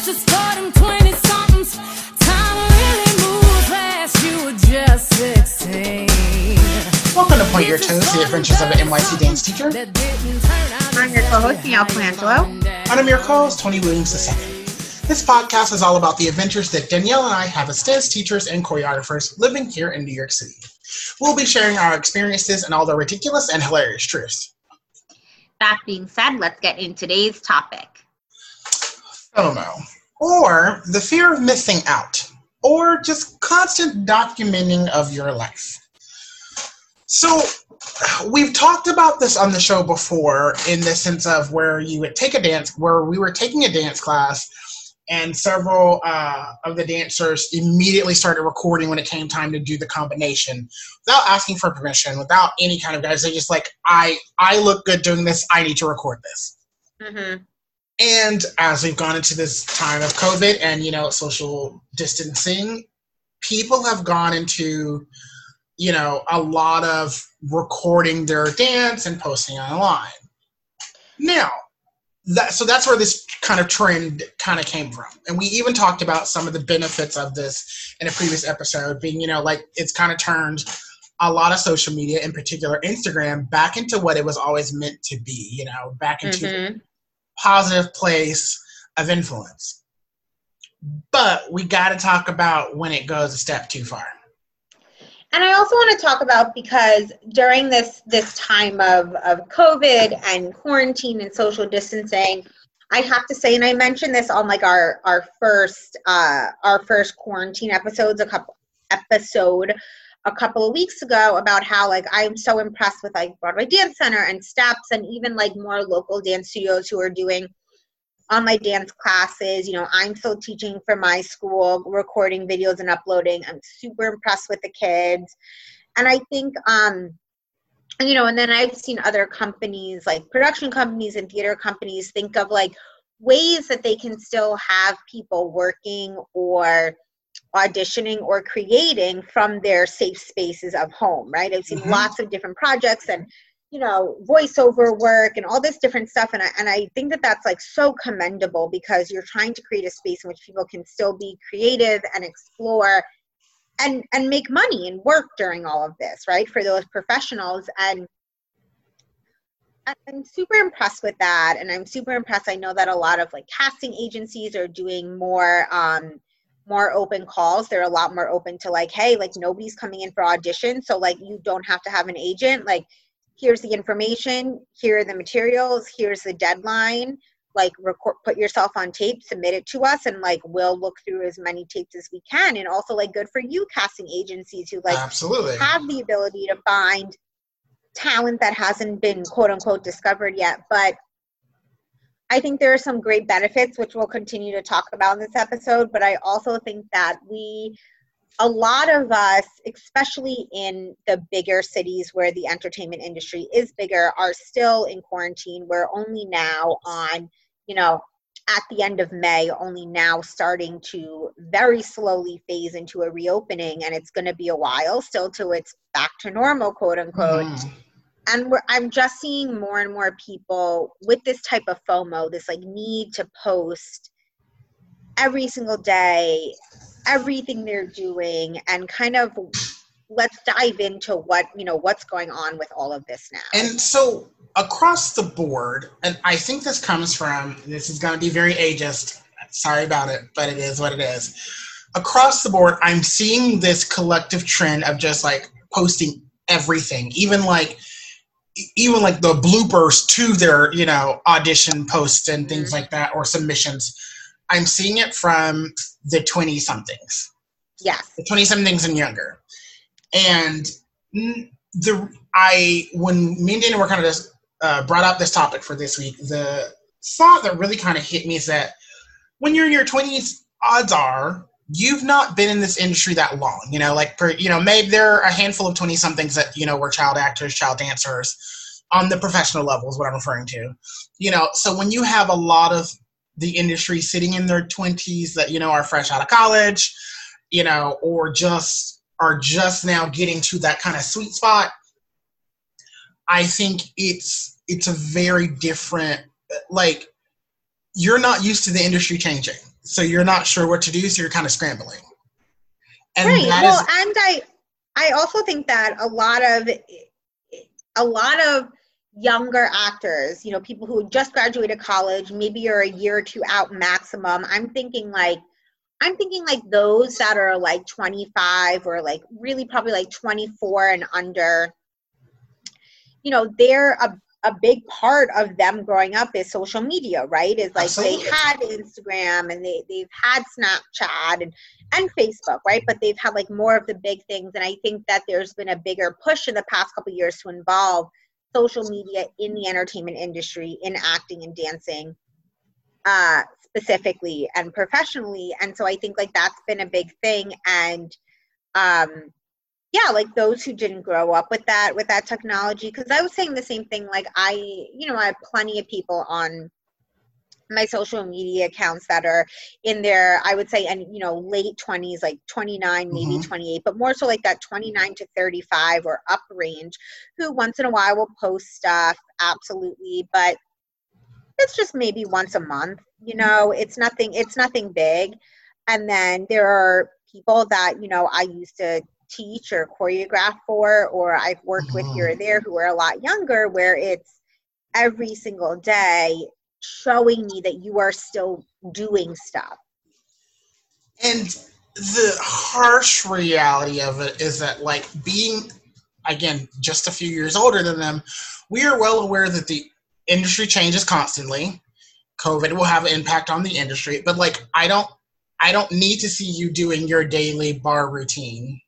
it's just for 20 somethings. Time really moves fast, you were just 16. Welcome to Point Your Toes, the adventures of an NYC dance teacher. That didn't turn out I'm your co-host, Danielle Colangelo. And I'm your co-host, Tony Williams II. This podcast is all about the adventures that Danielle and I have as dance teachers and choreographers living here in New York City. We'll be sharing our experiences and all the ridiculous and hilarious truths. That being said, let's get in today's topic. FOMO, or the fear of missing out, or just constant documenting of your life. So, we've talked about this on the show before in the sense of where you would take a dance, where we were taking a dance class, and several uh, of the dancers immediately started recording when it came time to do the combination without asking for permission, without any kind of guys. they're just like, I, I look good doing this. I need to record this. Mm-hmm. And as we've gone into this time of COVID and you know social distancing, people have gone into you know a lot of recording their dance and posting online. Now, that so that's where this kind of trend kind of came from, and we even talked about some of the benefits of this in a previous episode, being you know like it's kind of turned a lot of social media, in particular Instagram, back into what it was always meant to be. You know, back into Mhm. Positive place of influence. But we got to talk about when it goes a step too far. And I also want to talk about because during this this time of, of COVID and quarantine and social distancing, I have to say, and I mentioned this on like our our first uh, our first quarantine episodes a couple episode a couple of weeks ago about how like I'm so impressed with like Broadway Dance Center and Steps and even like more local dance studios who are doing online dance classes. You know, I'm still teaching for my school, recording videos and uploading. I'm super impressed with the kids. And I think um you know, and then I've seen other companies like production companies and theater companies think of like ways that they can still have people working or auditioning or creating from their safe spaces of home, right? I've seen Mhm. lots of different projects and you know voiceover work and all this different stuff and I, and I think that that's like so commendable because you're trying to create a space in which people can still be creative and explore and and make money and work during all of this right for those professionals and I'm super impressed with that and I'm super impressed I know that a lot of like casting agencies are doing more um more open calls they're a lot more open to like hey like nobody's coming in for audition so like you don't have to have an agent like here's the information here are the materials here's the deadline like record put yourself on tape submit it to us and like we'll look through as many tapes as we can and also like good for you casting agencies who like Absolutely. have the ability to find talent that hasn't been quote unquote discovered yet. But I think there are some great benefits, which we'll continue to talk about in this episode. But I also think that we, a lot of us, especially in the bigger cities where the entertainment industry is bigger, are still in quarantine. We're only now on, you know, at the end of May, only now starting to very slowly phase into a reopening, and it's going to be a while still till it's back to normal, quote unquote. Mhm. And I'm just seeing more and more people with this type of FOMO, this like need to post every single day, everything they're doing, and kind of let's dive into what you know what's going on with all of this now. And so across the board, and I think this comes from this is going to be very ageist. Sorry about it, but it is what it is. Across the board, I'm seeing this collective trend of just like posting everything, even like even like the bloopers to their you know audition posts and things Mhm. like that or submissions. I'm seeing it from the 20 somethings yes. the 20 somethings and younger. And the I when me and Dana were kind of just uh, brought up this topic for this week, the thought that really kind of hit me is that when you're in your 20s, odds are you've not been in this industry that long. You know, like for you know maybe there are a handful of 20 somethings that you know were child actors, child dancers on the professional level is what I'm referring to. You know, so when you have a lot of the industry sitting in their 20s that you know are fresh out of college you know, or just are just now getting to that kind of sweet spot, I think it's it's a very different like you're not used to the industry changing. So you're not sure what to do, so you're kind of scrambling. And right. that Well, is- and I I also think that a lot of a lot of younger actors, you know, people who just graduated college, maybe you're a year or two out maximum. I'm thinking like I'm thinking like those that are like 25 or like really probably like 24 and under. You know, they're a a big part of them growing up is social media, right? Is like Absolutely. they had Instagram and they they've had Snapchat and and Facebook, right? But they've had like more of the big things, and I think that there's been a bigger push in the past couple years to involve social media in the entertainment industry, in acting and dancing, uh, specifically and professionally. And so I think like that's been a big thing, and um, yeah, like those who didn't grow up with that with that technology, because I was saying the same thing. Like I, you know, I have plenty of people on my social media accounts that are in their i would say and you know late 20s like 29 maybe Mhm. 28 but more so like that 29 to 35 or up range who once in a while will post stuff absolutely but it's just maybe once a month you know it's nothing it's nothing big and then there are people that you know i used to teach or choreograph for or i've worked with here or mm-hmm. there who are a lot younger where it's every single day showing me that you are still doing stuff. And the harsh reality of it is that, like, being, again, just a few years older than them, we are well aware that the industry changes constantly. COVID will have an impact on the industry, but like, I don't, I don't need to see you doing your daily bar routine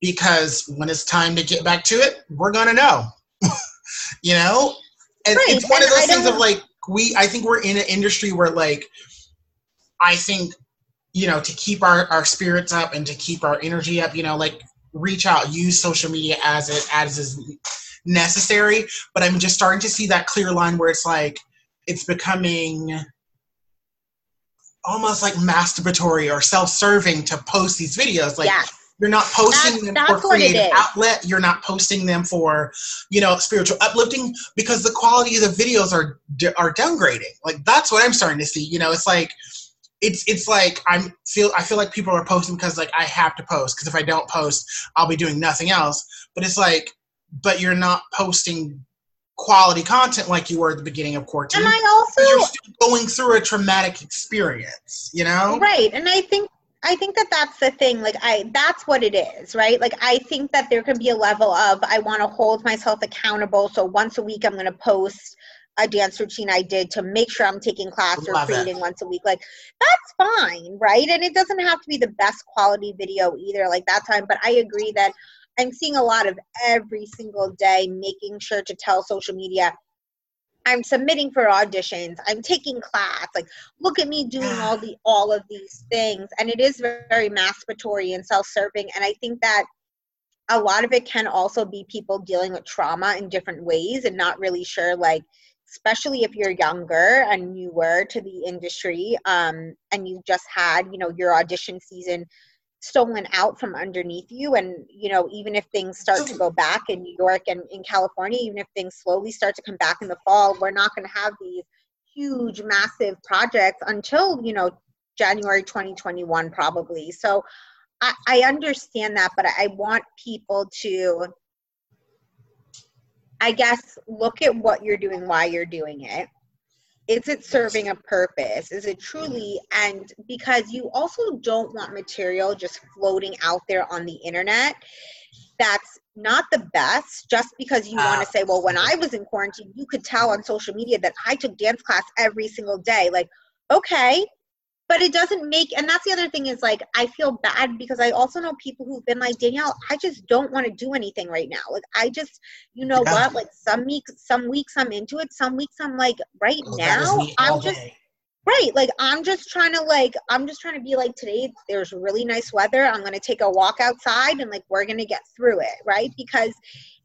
because when it's time to get back to it, we're gonna know. you know, and Right, it's one of those I things of don't- like we. I think we're in an industry where like, I think you know to keep our our spirits up and to keep our energy up. You know, like reach out, use social media as it as is necessary. But I'm just starting to see that clear line where it's like it's becoming almost like masturbatory or self-serving to post these videos like yes. You're not posting That's- them that's for creative outlet. You're not posting them for you know spiritual uplifting because the quality of the videos are are downgrading. Like that's what i'm starting to see you know? It's like it's it's like i'm feel i feel like people are posting because like i have to post because if i don't post i'll be doing nothing else. But it's like but you're not posting quality content like you were at the beginning of quarantine. And I but you're also still going through a traumatic experience you know? Right, and I think I think that that's the thing. Like I, that's what it is, right? Like I think that there can be a level of I want to hold myself accountable. So once a week, I'm going to post a dance routine I did to make sure I'm taking class or Love it. creating once a week. Like that's fine, right? And it doesn't have to be the best quality video either. Like that time, But I agree that I'm seeing a lot of every single day making sure to tell social media I'm submitting for auditions. I'm taking class. Like, look at me doing all the all of these things, and it is very, very masturbatory and self-serving. And I think that a lot of it can also be people dealing with trauma in different ways and not really sure, like, especially if you're younger and newer to the industry, um, and you just had, you know, your audition season stolen out from underneath you. And you know even if things start to go back in new york and in california even if things slowly start to come back in the fall we're not going to have these huge massive projects until you know january 2021 probably. So i, I understand that but I, I want people to i guess look at what you're doing why you're doing it is it serving a purpose? Is it truly mm-hmm. and because you also don't want material just floating out there on the internet that's not the best just because you want to say well when i was in quarantine you could tell on social media that i took dance class every single day. Like okay but it doesn't make and that's the other thing is like i feel bad because i also know people who've been like danielle i just don't want to do anything right now like i just you know Yeah. what like some weeks some weeks i'm into it some weeks i'm like right Oh, now i'm just day. right like i'm just trying to like i'm just trying to be like today there's really nice weather i'm going to take a walk outside and like we're going to get through it right because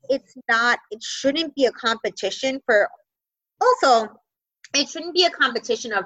it's not it shouldn't be a competition for also it shouldn't be a competition of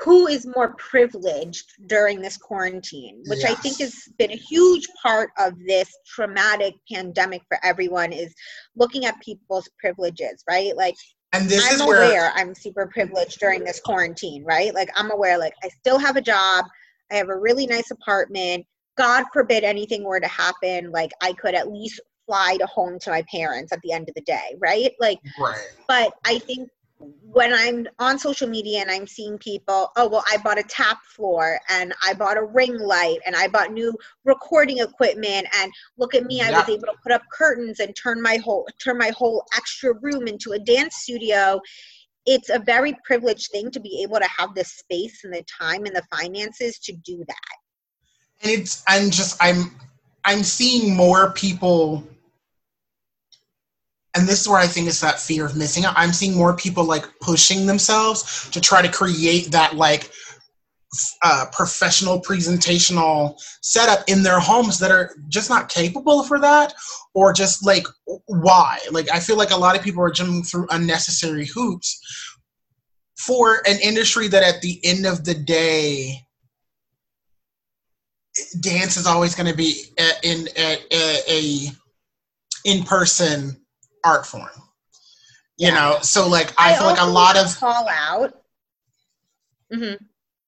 who is more privileged during this quarantine which i think has been a huge part of this traumatic pandemic for everyone is looking at people's privileges right like And this I'm is where aware I'm super privileged during this quarantine, right? Like I'm aware like I still have a job, I have a really nice apartment. God forbid anything were to happen, like I could at least fly to home to my parents at the end of the day, right? Like right. but I think when I'm on social media and I'm seeing people, oh well, I bought a tap floor and I bought a ring light and I bought new recording equipment and look at me, I was able to put up curtains and turn my whole turn my whole extra room into a dance studio. It's a very privileged thing to be able to have the space and the time and the finances to do that. and it's i'm just i'm i'm seeing more people and this is where i think it's that fear of missing out. I'm seeing more people like pushing themselves to try to create that like uh, professional presentational setup in their homes that are just not capable for that or just like why? Like i feel like a lot of people are jumping through unnecessary hoops for an industry that at the end of the day dance is always going to be in a, a, a in-person art form you Yeah. know so like i, feel like a lot of call out. hmm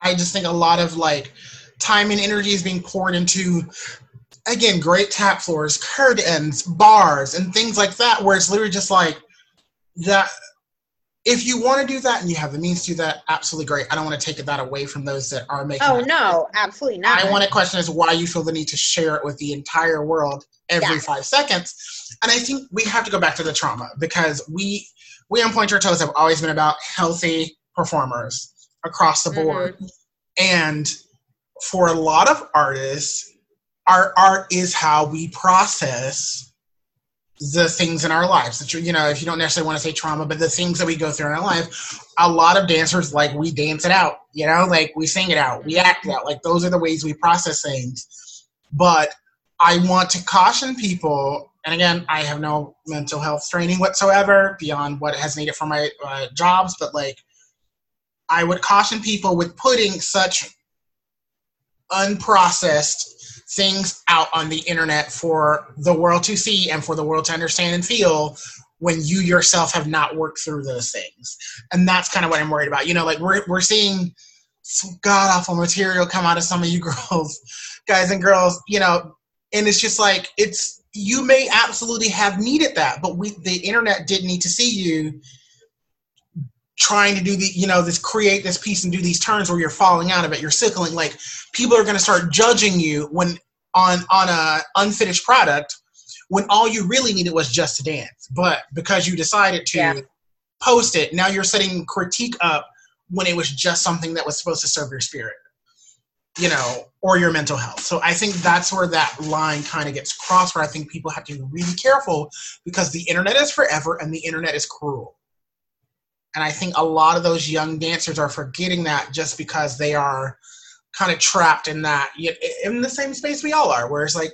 i just think a lot of like time and energy is being poured into again great tap floors curtains bars and things like that where it's literally just like that if you want to do that and you have the means to do that absolutely great i don't want to take that away from those that are making Oh no, absolutely not. I want to question is why you feel the need to share it with the entire world every Yes. five seconds. And I think we have to go back to the trauma because we we on Point Your Toes have always been about healthy performers across the board. Mm-hmm. And for a lot of artists, our art is how we process the things in our lives. That you know, if you don't necessarily want to say trauma, but the things that we go through in our life, a lot of dancers like we dance it out. You know, like we sing it out, we act it out. Like those are the ways we process things. But I want to caution people, and again, I have no mental health training whatsoever beyond what has needed for my uh, jobs, but like I would caution people with putting such unprocessed things out on the internet for the world to see and for the world to understand and feel when you yourself have not worked through those things. And that's kind of what I'm worried about. You know, like we're we're seeing god awful material come out of some of you girls, guys and girls, you know, and it's just like it's you may absolutely have needed that, but we the internet didn't need to see you trying to do the you know this create this piece and do these turns where you're falling out of it you're sickling like people are going to start judging you when on on a unfinished product when all you really needed was just to dance. But because you decided to Yeah. post it now you're setting critique up when it was just something that was supposed to serve your spirit you know or your mental health. So i think that's where that line kind of gets crossed where i think people have to be really careful because the internet is forever and the internet is cruel and I think a lot of those young dancers are forgetting that just because they are kind of trapped in that in the same space we all are, where it's like,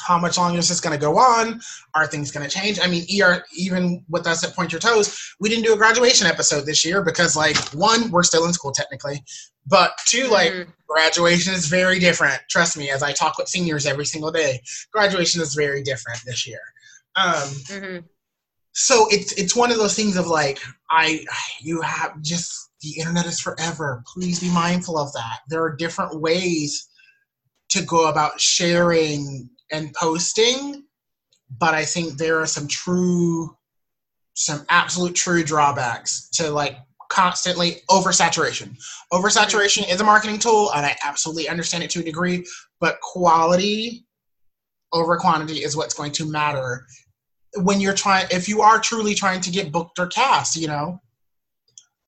how much longer is this going to go on? Are things going to change? I mean, ER, even with us at Point Your Toes, we didn't do a graduation episode this year because, like, one, we're still in school technically, but two, like, Mhm. graduation is very different. Trust me, as I talk with seniors every single day, graduation is very different this year. Um, Mhm. So it's it's one of those things of like i you have just the internet is forever. Please be mindful of that. There are different ways to go about sharing and posting but i think there are some true some absolute true drawbacks to like constantly oversaturation. Oversaturation is a marketing tool and i absolutely understand it to a degree but quality over quantity is what's going to matter when you're trying if you are truly trying to get booked or cast you know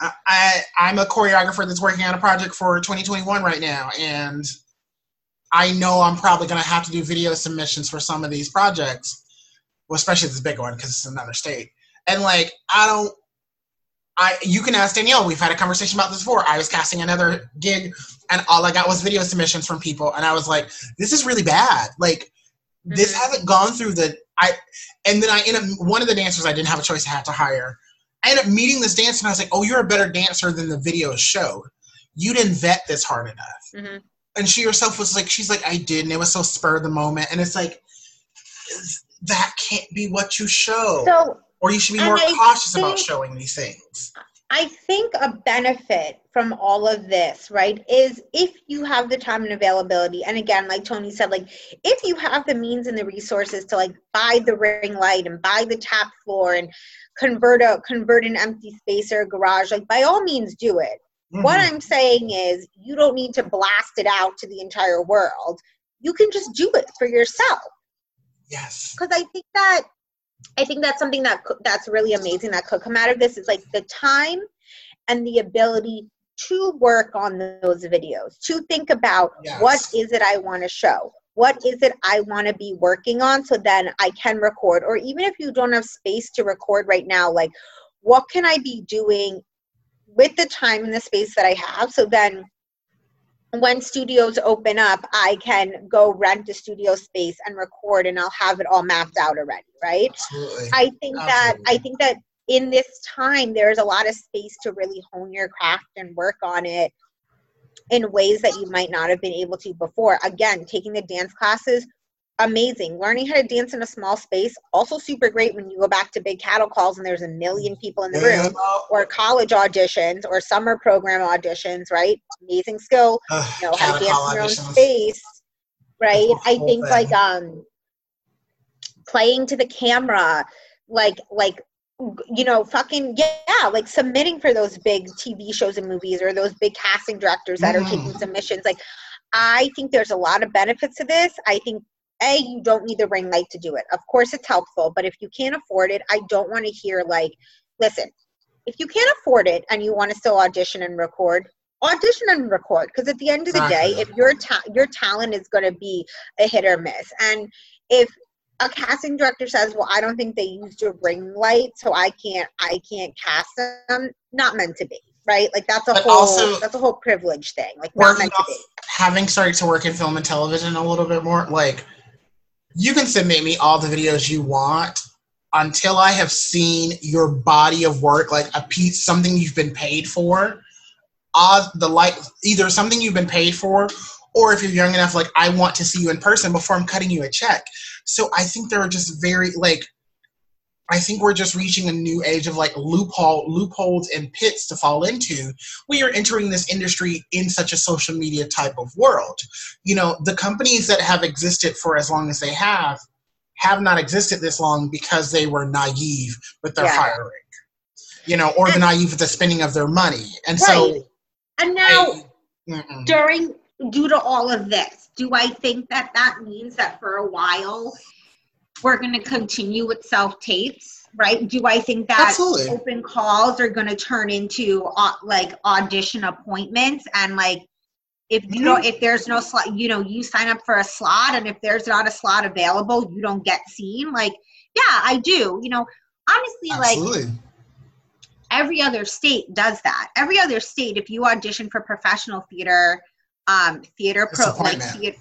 I, I i'm a choreographer that's working on a project for 2021 right now and i know i'm probably going to have to do video submissions for some of these projects well especially this big one because it's another state and like i don't I you can ask Danielle. We've had a conversation about this before. I was casting another gig, and all I got was video submissions from people, and I was like, "This is really bad. Like, this Mhm. hasn't gone through the I." And then I end up one of the dancers I didn't have a choice. I had to hire. I ended up meeting this dancer, and I was like, "Oh, you're a better dancer than the video showed. You didn't vet this hard enough." Mhm. And she herself was like, "She's like, I did, and it was so spur of the moment." And it's like, that can't be what you show So or you should be more I cautious about showing these things. I think a benefit from all of this, right, is if you have the time and availability, and again, like Tony said, like if you have the means and the resources to like buy the ring light and buy the tap floor and convert a convert an empty space or a garage, like by all means do it. What Mhm. I'm saying is you don't need to blast it out to the entire world. You can just do it for yourself yes. because I think that I think that's something that that's really amazing that could come out of this is like the time and the ability to work on those videos to think about what Yes. is it I want to show what is it I want to be working on so then I can record or even if you don't have space to record right now like what can I be doing with the time and the space that I have so then when studios open up, I can go rent a studio space and record and I'll have it all mapped out already, right? Absolutely. I think that I think that in this time there's a lot of space to really hone your craft and work on it in ways that you might not have been able to before. Again, taking the dance classes, amazing. Learning how to dance in a small space, also super great when you go back to big cattle calls and there's a million people in the room or college auditions or summer program auditions, right? Amazing skill Ugh, know how to dance in your own space right i think thing. like um playing to the camera like like you know fucking yeah like submitting for those big tv shows and movies or those big casting directors that are Mm. taking submissions like i think there's a lot of benefits to this i think a you don't need the ring light to do it. Of course it's helpful but if you can't afford it i don't want to hear like listen if you can't afford it and you want to still audition and record audition and record because at the end of the day if your ta- your talent is going to be a hit or miss. And if a casting director says well i don't think they used a ring light so i can't i can't cast them not meant to be right? Like that's a But whole also- that's a whole privilege thing like not Working meant to be. having started to work in film and television a little bit more, like you can submit me all the videos you want until I have seen your body of work, like a piece, something you've been paid for. Uh, the like either something you've been paid for, or if you're young enough, like I want to see you in person before I'm cutting you a check. So I think there are just very like I think we're just reaching a new age of like loophole loopholes and pits to fall into when you're entering this industry in such a social media type of world. You know, the companies that have existed for as long as they have have not existed this long because they were naive with their Yeah. hiring. You know, or the And- naive with the spending of their money. And Right. so and now I- during due to all of this do i think that that means that for a while we're going to continue with self tapes right? Do i think that Absolutely. open calls are going to turn into uh, like audition appointments? And like if you don't if there's no slot you know you sign up for a slot and if there's not a slot available you don't get seen? Like yeah i do. You know honestly like every other state does that. Every other state, if you audition for professional theater, um, theater It's pro, like theater,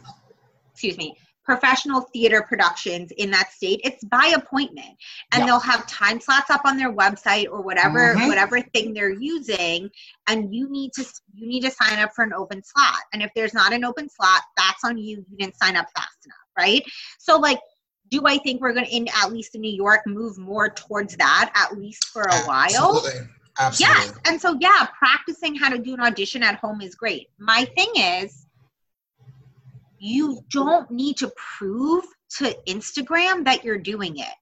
excuse me, professional theater productions in that state, it's by appointment, and Yeah. they'll have time slots up on their website or whatever Mhm. whatever thing they're using, and you need to you need to sign up for an open slot. And if there's not an open slot, that's on you. You didn't sign up fast enough, right? So like. Do I think we're going to, in at least in New York, move more towards that at least for a while? Absolutely. Absolutely. Yes. And so, yeah, practicing how to do an audition at home is great. My thing is, you don't need to prove to Instagram that you're doing it.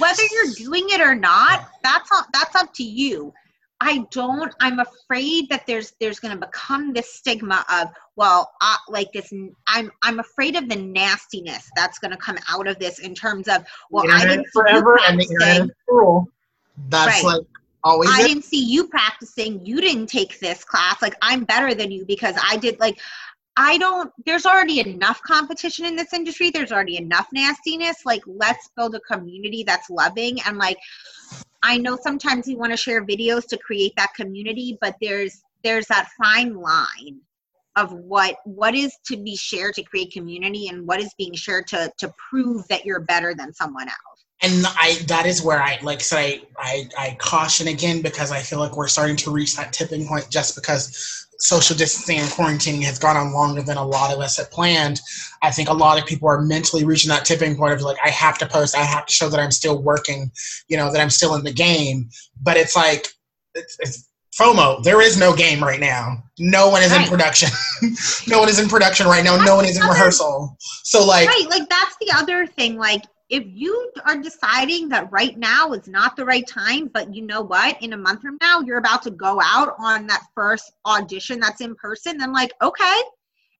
Whether you're doing it or not, that's up, that's up to you. I don't. I'm afraid that there's there's going to become this stigma of well, uh, like this. I'm I'm afraid of the nastiness that's going to come out of this in terms of well, I didn't is see you forever and the internet practicing. cruel. That's Right. like always I it. didn't see you practicing. You didn't take this class. Like I'm better than you because I did like I don't there's already enough competition in this industry. There's already enough nastiness. Like let's build a community that's loving and like I know sometimes we want to share videos to create that community, but there's there's that fine line of what what is to be shared to create community and what is being shared to to prove that you're better than someone else. And I that is where I like say I, I I caution again because I feel like we're starting to reach that tipping point just because social distancing and quarantining has gone on longer than a lot of us had planned. I think a lot of people are mentally reaching that tipping point of like I have to post, I have to show that I'm still working, you know, that I'm still in the game. But it's like it's, it's FOMO. There is no game right now. No one is Right. in production. no one is in production right now. No one is in rehearsal. So like right like that's the other thing like if you are deciding that right now is not the right time but you know what in a month from now you're about to go out on that first audition that's in person then like okay.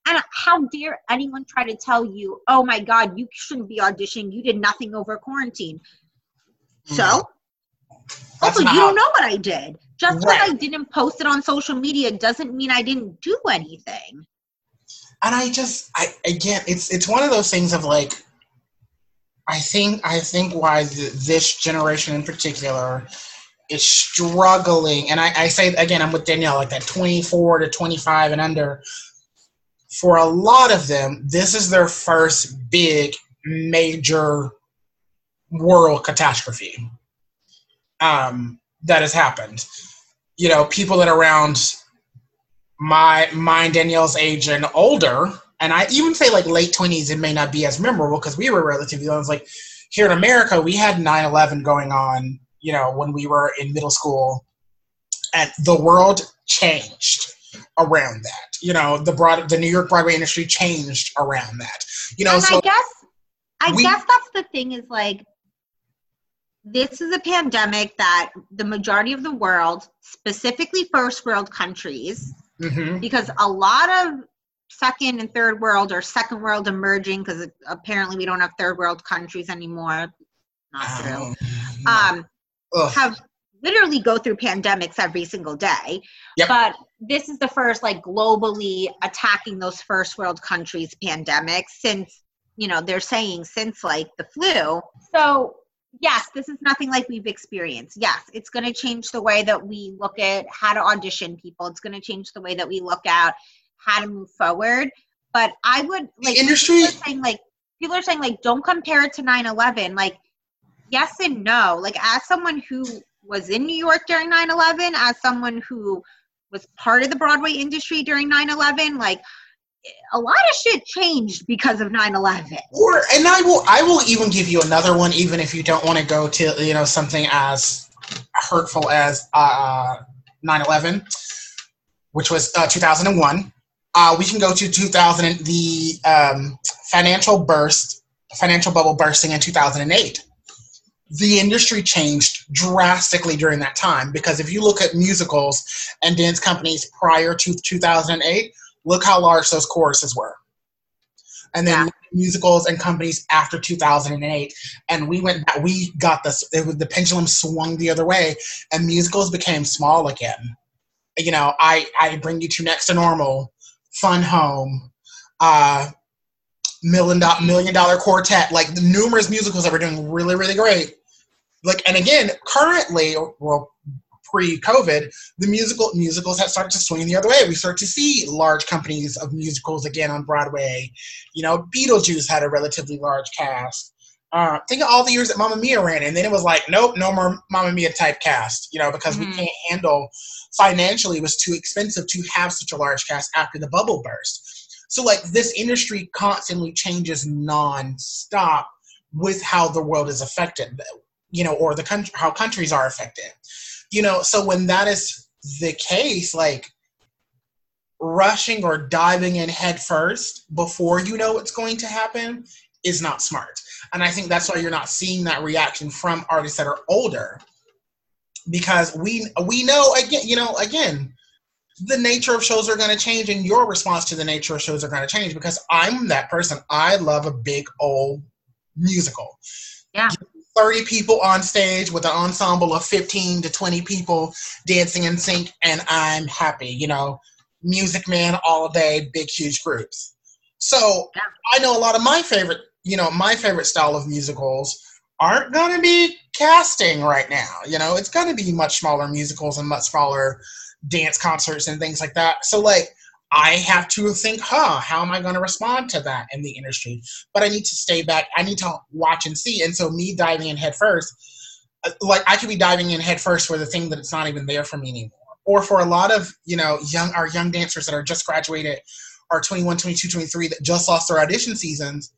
And how dare anyone try to tell you oh my god you shouldn't be auditioning. You did nothing over quarantine. So Mm-hmm. That's also you don't know what i did. Just because i didn't post it on social media doesn't mean i didn't do anything. And I just I again it's it's one of those things of like I think I think why th- this generation in particular is struggling and I, I say again I'm with Danielle like that 24 to 25 and under. For a lot of them this is their first big major world catastrophe um, that has happened. You know people that are around my mine Danielle's age and older, and I even say like late twenties, it may not be as memorable because we were relatively young. It's like here in America, we had 9-11 going on, you know, when we were in middle school, and the world changed around that. You know, the broad the New York Broadway industry changed around that. You know, and so I guess I we- guess that's the thing is like this is a pandemic that the majority of the world, specifically first world countries, mhm. because a lot of second and third world or second world emerging, because apparently we don't have third world countries anymore. Not true. Um, Um, have literally go through pandemics every single day. Yep. But this is the first like globally attacking those first world countries pandemic since you know they're saying since like the flu. So yes, this is nothing like we've experienced. Yes, it's going to change the way that we look at how to audition people. It's going to change the way that we look at how to move forward. But I would the like industry people are saying like people are saying like don't compare it to 9-11 like yes and no like as someone who was in new york during 9-11 as someone who was part of the broadway industry during 9-11 like a lot of shit changed because of 9-11 Or and I will I will even give you another one, even if you don't want to go to you know something as hurtful as uh, 9/11, which was uh, 2001. Uh, we can go to 2000 the um, financial burst, financial bubble bursting in 2008. The industry changed drastically during that time because if you look at musicals and dance companies prior to 2008, look how large those choruses were. And then Yeah. musicals and companies after 2008 and we went back we got this it was the pendulum swung the other way and musicals became small again you know i i bring you to next to normal fun home uh million dollar million dollar quartet like the numerous musicals that were doing really really great like and again currently well pre-covid the musical musicals have started to swing the other way we start to see large companies of musicals again on broadway you know, Beetlejuice had a relatively large cast. Uh, think of all the years that Mamma Mia ran, and then it was like, nope, no more Mamma Mia type cast, you know, because Mhm. we can't handle financially. It was too expensive to have such a large cast after the bubble burst. So, like, this industry constantly changes nonstop with how the world is affected, you know, or the country, how countries are affected, you know. So when that is the case, like rushing or diving in head first before you know what's going to happen is not smart. And I think that's why you're not seeing that reaction from artists that are older. Because we we know again, you know, again, the nature of shows are going to change and your response to the nature of shows are going to change because I'm that person. I love a big old musical. Yeah. 30 people on stage with an ensemble of 15 to 20 people dancing in sync and I'm happy, you know Music Man all day, big huge groups. So Yeah. I know a lot of my favorite, you know, my favorite style of musicals aren't going to be casting right now. You know, it's going to be much smaller musicals and much smaller dance concerts and things like that. So like I have to think, huh, how am I going to respond to that in the industry? But I need to stay back. I need to watch and see. And so, me diving in head first, uh, like I could be diving in head first for the thing that it's not even there for me anymore. Or for a lot of, you know, young our young dancers that are just graduated, are 21, 22, 23 that just lost their audition seasons.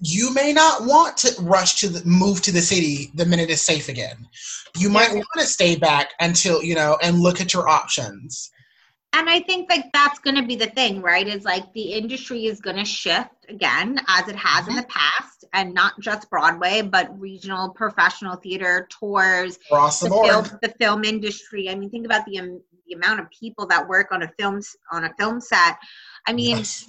You may not want to rush to the, move to the city the minute it's safe again. You might want to stay back until you know and look at your options and I think like that's going to be the thing, right? Is like the industry is going to shift again as it has mm-hmm. in the past, and not just Broadway, but regional professional theater tours, across the, the board. Film, the film industry. I mean, think about the um, the amount of people that work on a film on a film set. I mean. Yes.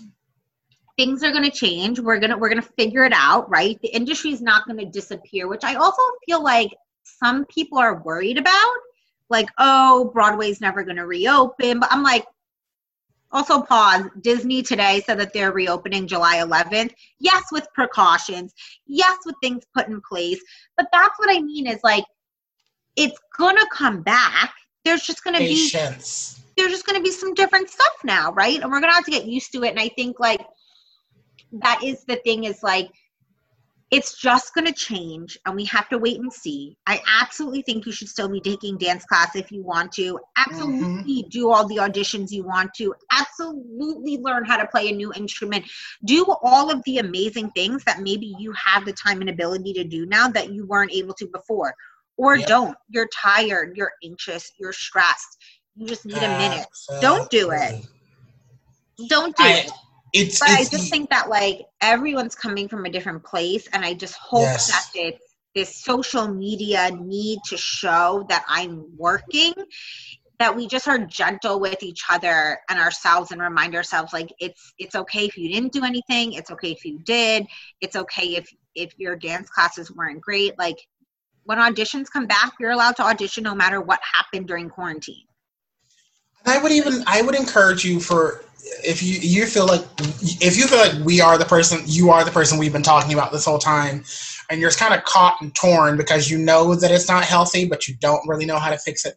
Things are going to change. We're gonna we're gonna figure it out, right? The industry is not going to disappear, which I also feel like some people are worried about like, oh, Broadway's never going to reopen. But I'm like, also pause. Disney today said that they're reopening July 11th. Yes, with precautions. Yes, with things put in place. But that's what I mean is like, it's going to come back. There's just going to be there's just going to be some different stuff now, right? And we're going to have to get used to it. And I think like that is the thing is like it's just going to change and we have to wait and see. I absolutely think you should still be taking dance class if you want to. Absolutely mm-hmm. do all the auditions you want to. Absolutely learn how to play a new instrument. Do all of the amazing things that maybe you have the time and ability to do now that you weren't able to before. Or yep. don't. You're tired, you're anxious, you're stressed. You just need a minute. Don't do it. Don't do I, it it's, but it's, I just think that like everyone's coming from a different place, and I just hope yes. that it, this social media need to show that I'm working, that we just are gentle with each other and ourselves, and remind ourselves like it's it's okay if you didn't do anything, it's okay if you did, it's okay if if your dance classes weren't great. Like when auditions come back, you're allowed to audition no matter what happened during quarantine. I would even I would encourage you for if you you feel like if you feel like we are the person you are the person we've been talking about this whole time and you're kind of caught and torn because you know that it's not healthy but you don't really know how to fix it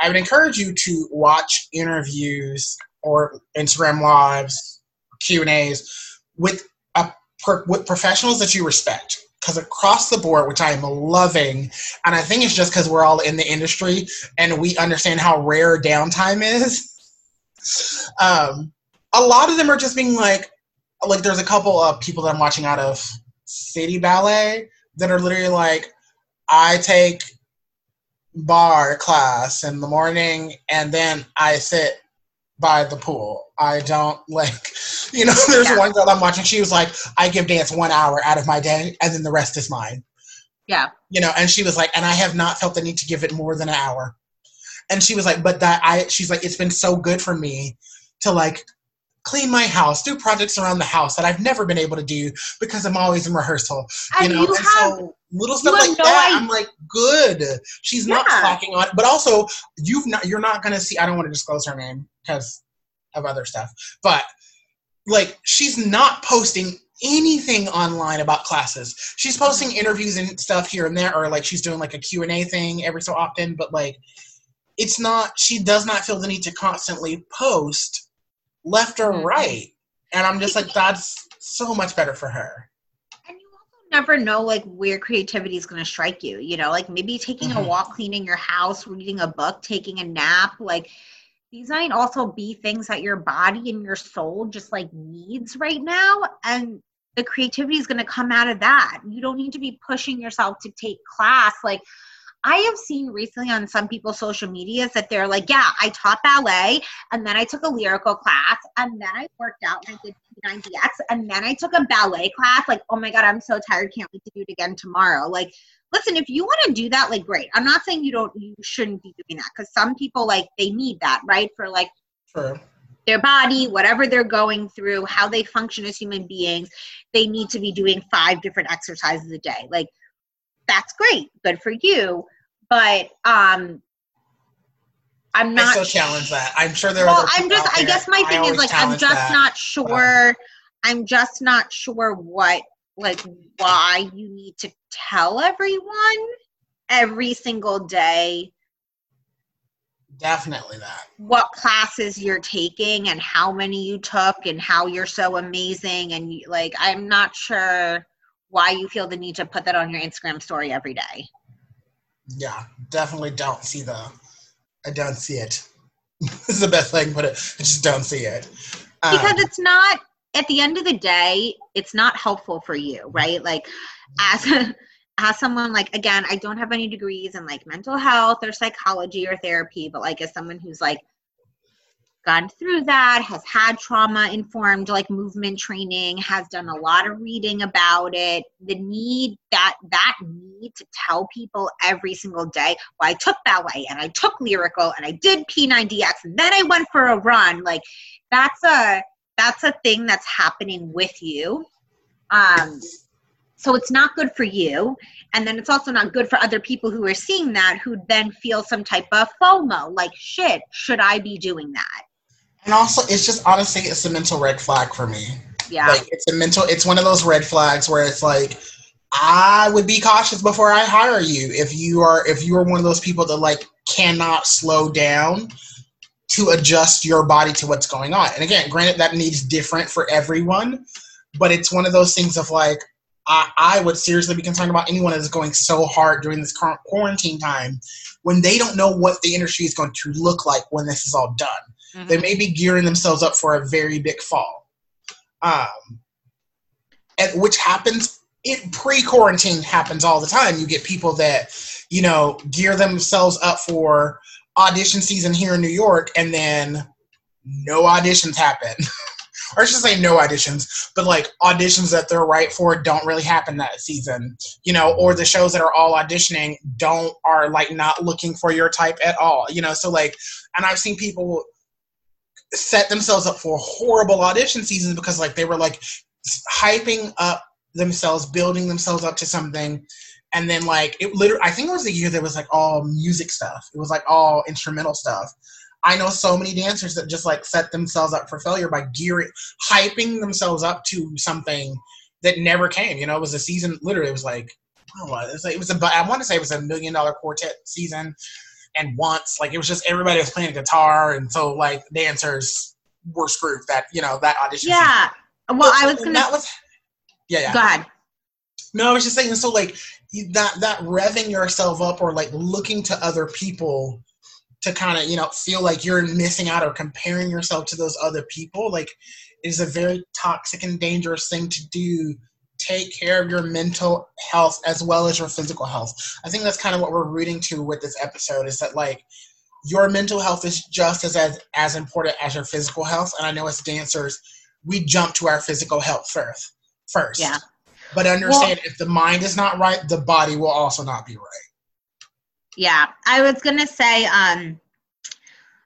i would encourage you to watch interviews or instagram lives q and a's with a with professionals that you respect because across the board, which I am loving, and I think it's just because we're all in the industry and we understand how rare downtime is. Um, a lot of them are just being like, like there's a couple of people that I'm watching out of City Ballet that are literally like, I take bar class in the morning and then I sit by the pool. I don't like, you know, there's yeah. one girl I'm watching, she was like, I give dance one hour out of my day and then the rest is mine. Yeah. You know, and she was like, and I have not felt the need to give it more than an hour. And she was like, but that I, she's like, it's been so good for me to like clean my house, do projects around the house that I've never been able to do because I'm always in rehearsal. And you know, you and have, so little stuff like no that, idea. I'm like, good. She's yeah. not slacking on. But also, you've not, you're not gonna see. I don't want to disclose her name because of other stuff, but like, she's not posting anything online about classes. She's posting interviews and stuff here and there, or like she's doing like a Q and A thing every so often. But like, it's not. She does not feel the need to constantly post left or mm-hmm. right. And I'm just like, that's so much better for her. And you also never know like where creativity is going to strike you. You know, like maybe taking mm-hmm. a walk, cleaning your house, reading a book, taking a nap. Like these might also be things that your body and your soul just like needs right now. And the creativity is going to come out of that. You don't need to be pushing yourself to take class. Like, I have seen recently on some people's social medias that they're like, yeah, I taught ballet and then I took a lyrical class and then I worked out and I did P90X and then I took a ballet class. Like, oh my God, I'm so tired. Can't wait to do it again tomorrow. Like, listen, if you want to do that, like, great. I'm not saying you don't, you shouldn't be doing that because some people, like, they need that, right? For like, sure their body, whatever they're going through, how they function as human beings, they need to be doing five different exercises a day. Like, that's great, good for you but um I'm not. I still challenge that. I'm sure there. Well, are I'm just. I guess my thing is like I'm just that, not sure. I'm just not sure what like why you need to tell everyone every single day Definitely that. what classes you're taking and how many you took and how you're so amazing and you, like i'm not sure why you feel the need to put that on your instagram story every day Yeah, definitely don't see the. I don't see it. this is the best way I can put it. I just don't see it. Um, because it's not at the end of the day it's not helpful for you right? Like as as someone like again i don't have any degrees in like mental health or psychology or therapy but like as someone who's like gone through that has had trauma informed like movement training has done a lot of reading about it the need that that need to tell people every single day well i took ballet and i took lyrical and i did p90x and then i went for a run like that's a that's a thing that's happening with you um so it's not good for you and then it's also not good for other people who are seeing that who then feel some type of fomo like shit should i be doing that and also, it's just honestly, it's a mental red flag for me. yeah Like it's a mental. It's one of those red flags where it's like, I would be cautious before I hire you if you are if you are one of those people that like cannot slow down to adjust your body to what's going on. And again, granted, that needs different for everyone, but it's one of those things of like. I, I would seriously be concerned about anyone that is going so hard during this current quarantine time when they don't know what the industry is going to look like when this is all done Mhm. they may be gearing themselves up for a very big fall um, and which happens it pre-quarantine happens all the time you get people that you know gear themselves up for audition season here in new york and then no auditions happen. Or i should say no auditions but like auditions that they're right for don't really happen that season you know or the shows that are all auditioning don't are like not looking for your type at all you know? So like and i've seen people set themselves up for horrible audition seasons because like they were like hyping up themselves building themselves up to something and then like it literally i think it was the year that was like all music stuff it was like all instrumental stuff i know so many dancers that just like set themselves up for failure by gearing hyping themselves up to something that never came you know it was a season literally it was like I know, it was, like, it was a, I want to say it was a million dollar quartet season, and once like it was just everybody was playing guitar, and so like dancers were screwed that you know that audition. season. yeah well i was gonna that was yeah yeah go ahead no, I was just saying. So, like that that revving yourself up, or like looking to other people to kind of you know feel like you're missing out, or comparing yourself to those other people, like is a very toxic and dangerous thing to do. Take care of your mental health as well as your physical health. I think that's kind of what we're rooting to with this episode. Is that like your mental health is just as as, as important as your physical health. And I know as dancers, we jump to our physical health first. First, Yeah. But understand if the mind is not right, the body will also not be right. yeah i was gonna say um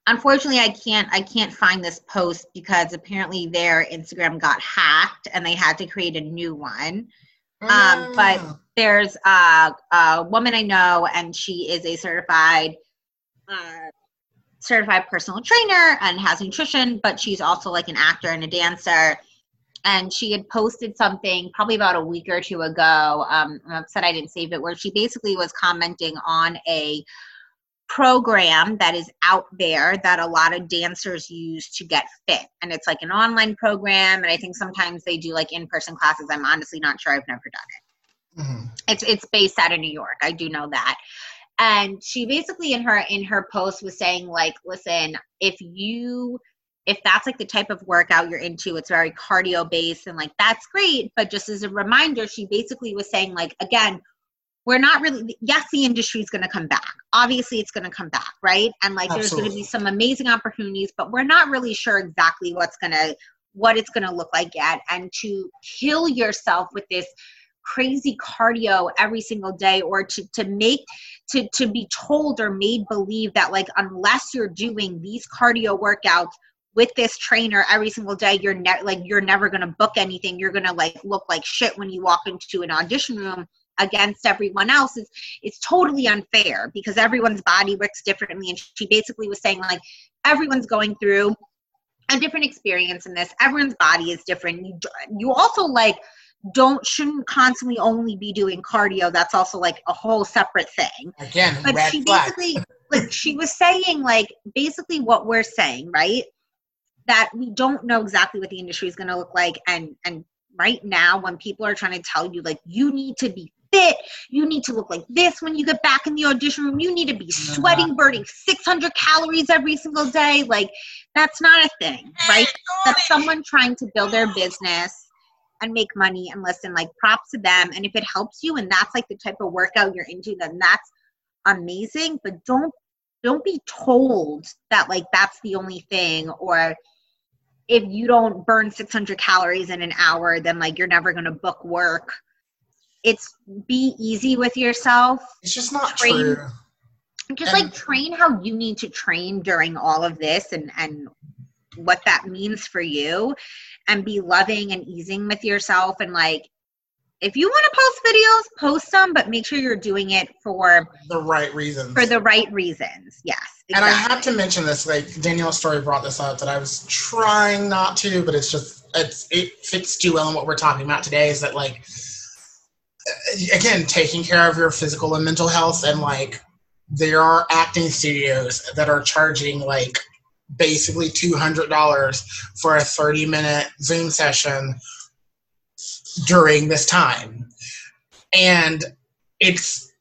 unfortunately i can't i can't find this post because apparently their instagram got hacked and they had to create a new one Um, but- Ah. there's a, a woman I know, and she is a certified uh, certified personal trainer and has nutrition, but she's also like an actor and a dancer. And she had posted something probably about a week or two ago. Um, I'm upset I didn't save it, where she basically was commenting on a program that is out there that a lot of dancers use to get fit. And it's like an online program. And I think sometimes they do like in person classes. I'm honestly not sure. I've never done it Mhm. it's it's based out of New York. I do know that. And she basically in her in her post was saying like, listen, if you if that's like the type of workout you're into, it's very cardio based and like that's great. But just as a reminder, she basically was saying like again, we're not really yes, the industry is gonna come back. Obviously it's gonna come back, right? And like there's gonna be some amazing opportunities, but we're not really sure exactly what's gonna what it's gonna look like yet. And to kill yourself with this crazy cardio every single day or to to make to to be told or made believe that like unless you're doing these cardio workouts with this trainer every single day you're ne- like you're never going to book anything. You're going to like look like shit when you walk into an audition room against everyone else. Is it's totally unfair because everyone's body works differently. And she basically was saying like everyone's going through a different experience in this. Everyone's body is different. You, you also like don't shouldn't constantly only be doing cardio. That's also like a whole separate thing. Again, but she flag. basically like she was saying like basically what we're saying right that we don't know exactly what the industry is going to look like. And and right now when people are trying to tell you like you need to be fit you need to look like this when you get back in the audition room you need to be sweating burning 600 calories every single day like that's not a thing right? that's someone trying to build their business and make money and listen like props to them. And if it helps you and that's like the type of workout you're into then that's amazing. But don't don't be told that like that's the only thing or if you don't burn 600 calories in an hour then like you're never going to book work it's be easy with yourself It's just not Train- true. just And- like train how you need to train during all of this and and what that means for you and be loving and easing with yourself and like if you want to post videos post them but make sure you're doing it for The right reasons. for the right reasons yes And I have to mention this, like Danielle's Story brought this up that I was trying not to, but it's just it's it fits too well in what we're talking about today. Is that like again taking care of your physical and mental health, and like there are acting studios that are charging like basically two hundred dollars for a thirty minute Zoom session during this time, and it's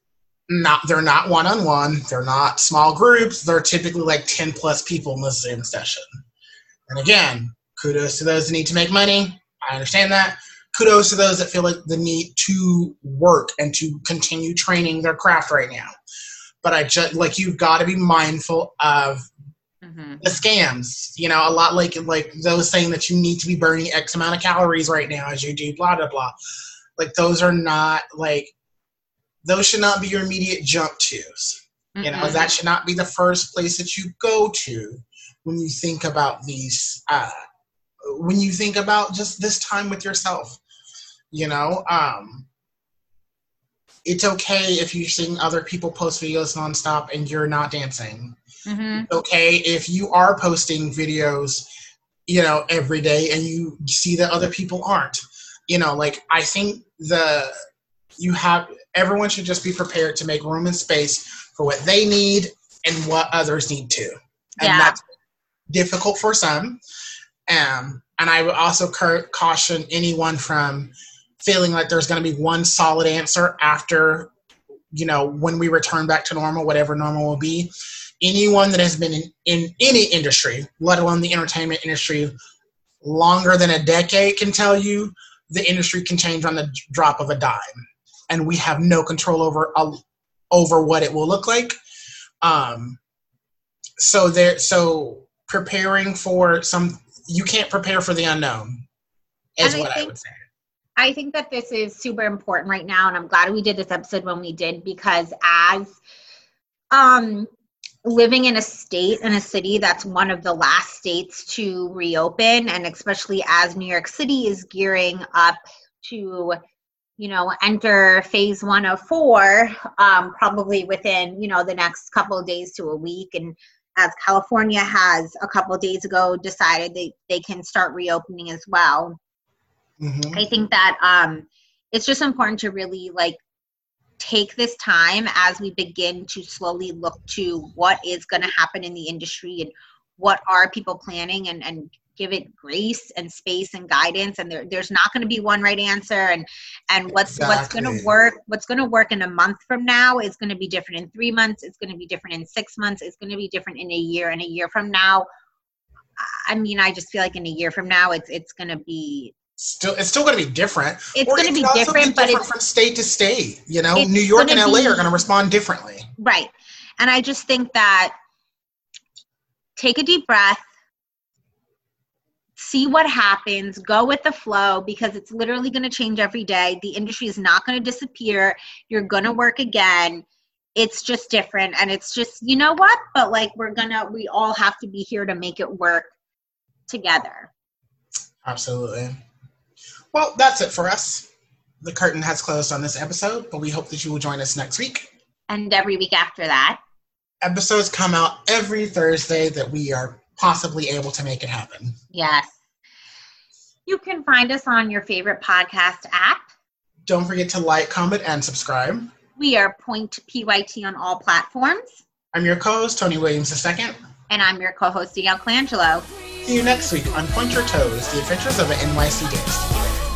not they're not one on one they're not small groups. They're typically like 10 plus people in the zoom session. And again kudos to those that need to make money. I understand that. Kudos to those that feel like the need to work and to continue training their craft right now. But i just like you've got to be mindful of Mhm. the scams you know a lot like like those saying that you need to be burning x amount of calories right now as you do blah blah blah. Like those are not like those should not be your immediate jump tos. You know that should not be the first place that you go to when you think about these uh when you think about just this time with yourself you know um it's okay if you're seeing other people post videos nonstop and you're not dancing Mhm. okay if you are posting videos you know every day and you see that other people aren't you know like i think the you have everyone should just be prepared to make room and space for what they need and what others need too and Yeah. that's difficult for some um, and i would also cur- caution anyone from feeling like there's going to be one solid answer after you know when we return back to normal whatever normal will be anyone that has been in, in any industry let alone the entertainment industry longer than a decade can tell you the industry can change on the drop of a dime. And we have no control over uh, over what it will look like. Um so there so preparing for some you can't prepare for the unknown is And I what i think- would say. I think that this is super important right now, and I'm glad we did this episode when we did because as um living in a state in a city that's one of the last states to reopen, and especially as New York City is gearing up to you know enter phase one of four um, probably within you know the next couple of days to a week and as california has a couple of days ago decided they, they can start reopening as well Mhm. I think that um, it's just important to really like take this time as we begin to slowly look to what is going to happen in the industry and what are people planning and, and give it grace and space and guidance. And there, there's not going to be one right answer. And and what's what's going to work what's going to work in a month from now is going to be different in three months. It's going to be different in six months. It's going to be different in a year. And a year from now i mean i just feel like in a year from now it's it's going to be still it's still going to be different it's going to be different but different it's from state to state you know new york and la are going to respond differently Right. And I just think that take a deep breath, see what happens, go with the flow because it's literally going to change every day. The industry is not going to disappear. You're going to work again. It's just different. And it's just, you know what? But like, we're going to, we all have to be here to make it work together. Absolutely. Well, that's it for us. The curtain has closed on this episode, but we hope that you will join us next week. And every week after that. Episodes come out every Thursday that we are possibly able to make it happen. Yes. You can find us on your favorite podcast app. Don't forget to like, comment, and subscribe. We are Point PYT on all platforms. I'm your co-host, Tony Williams II. And I'm your co host, Danielle Colangelo. See you next week on Point Your Toes, the adventures of an NYC gangster.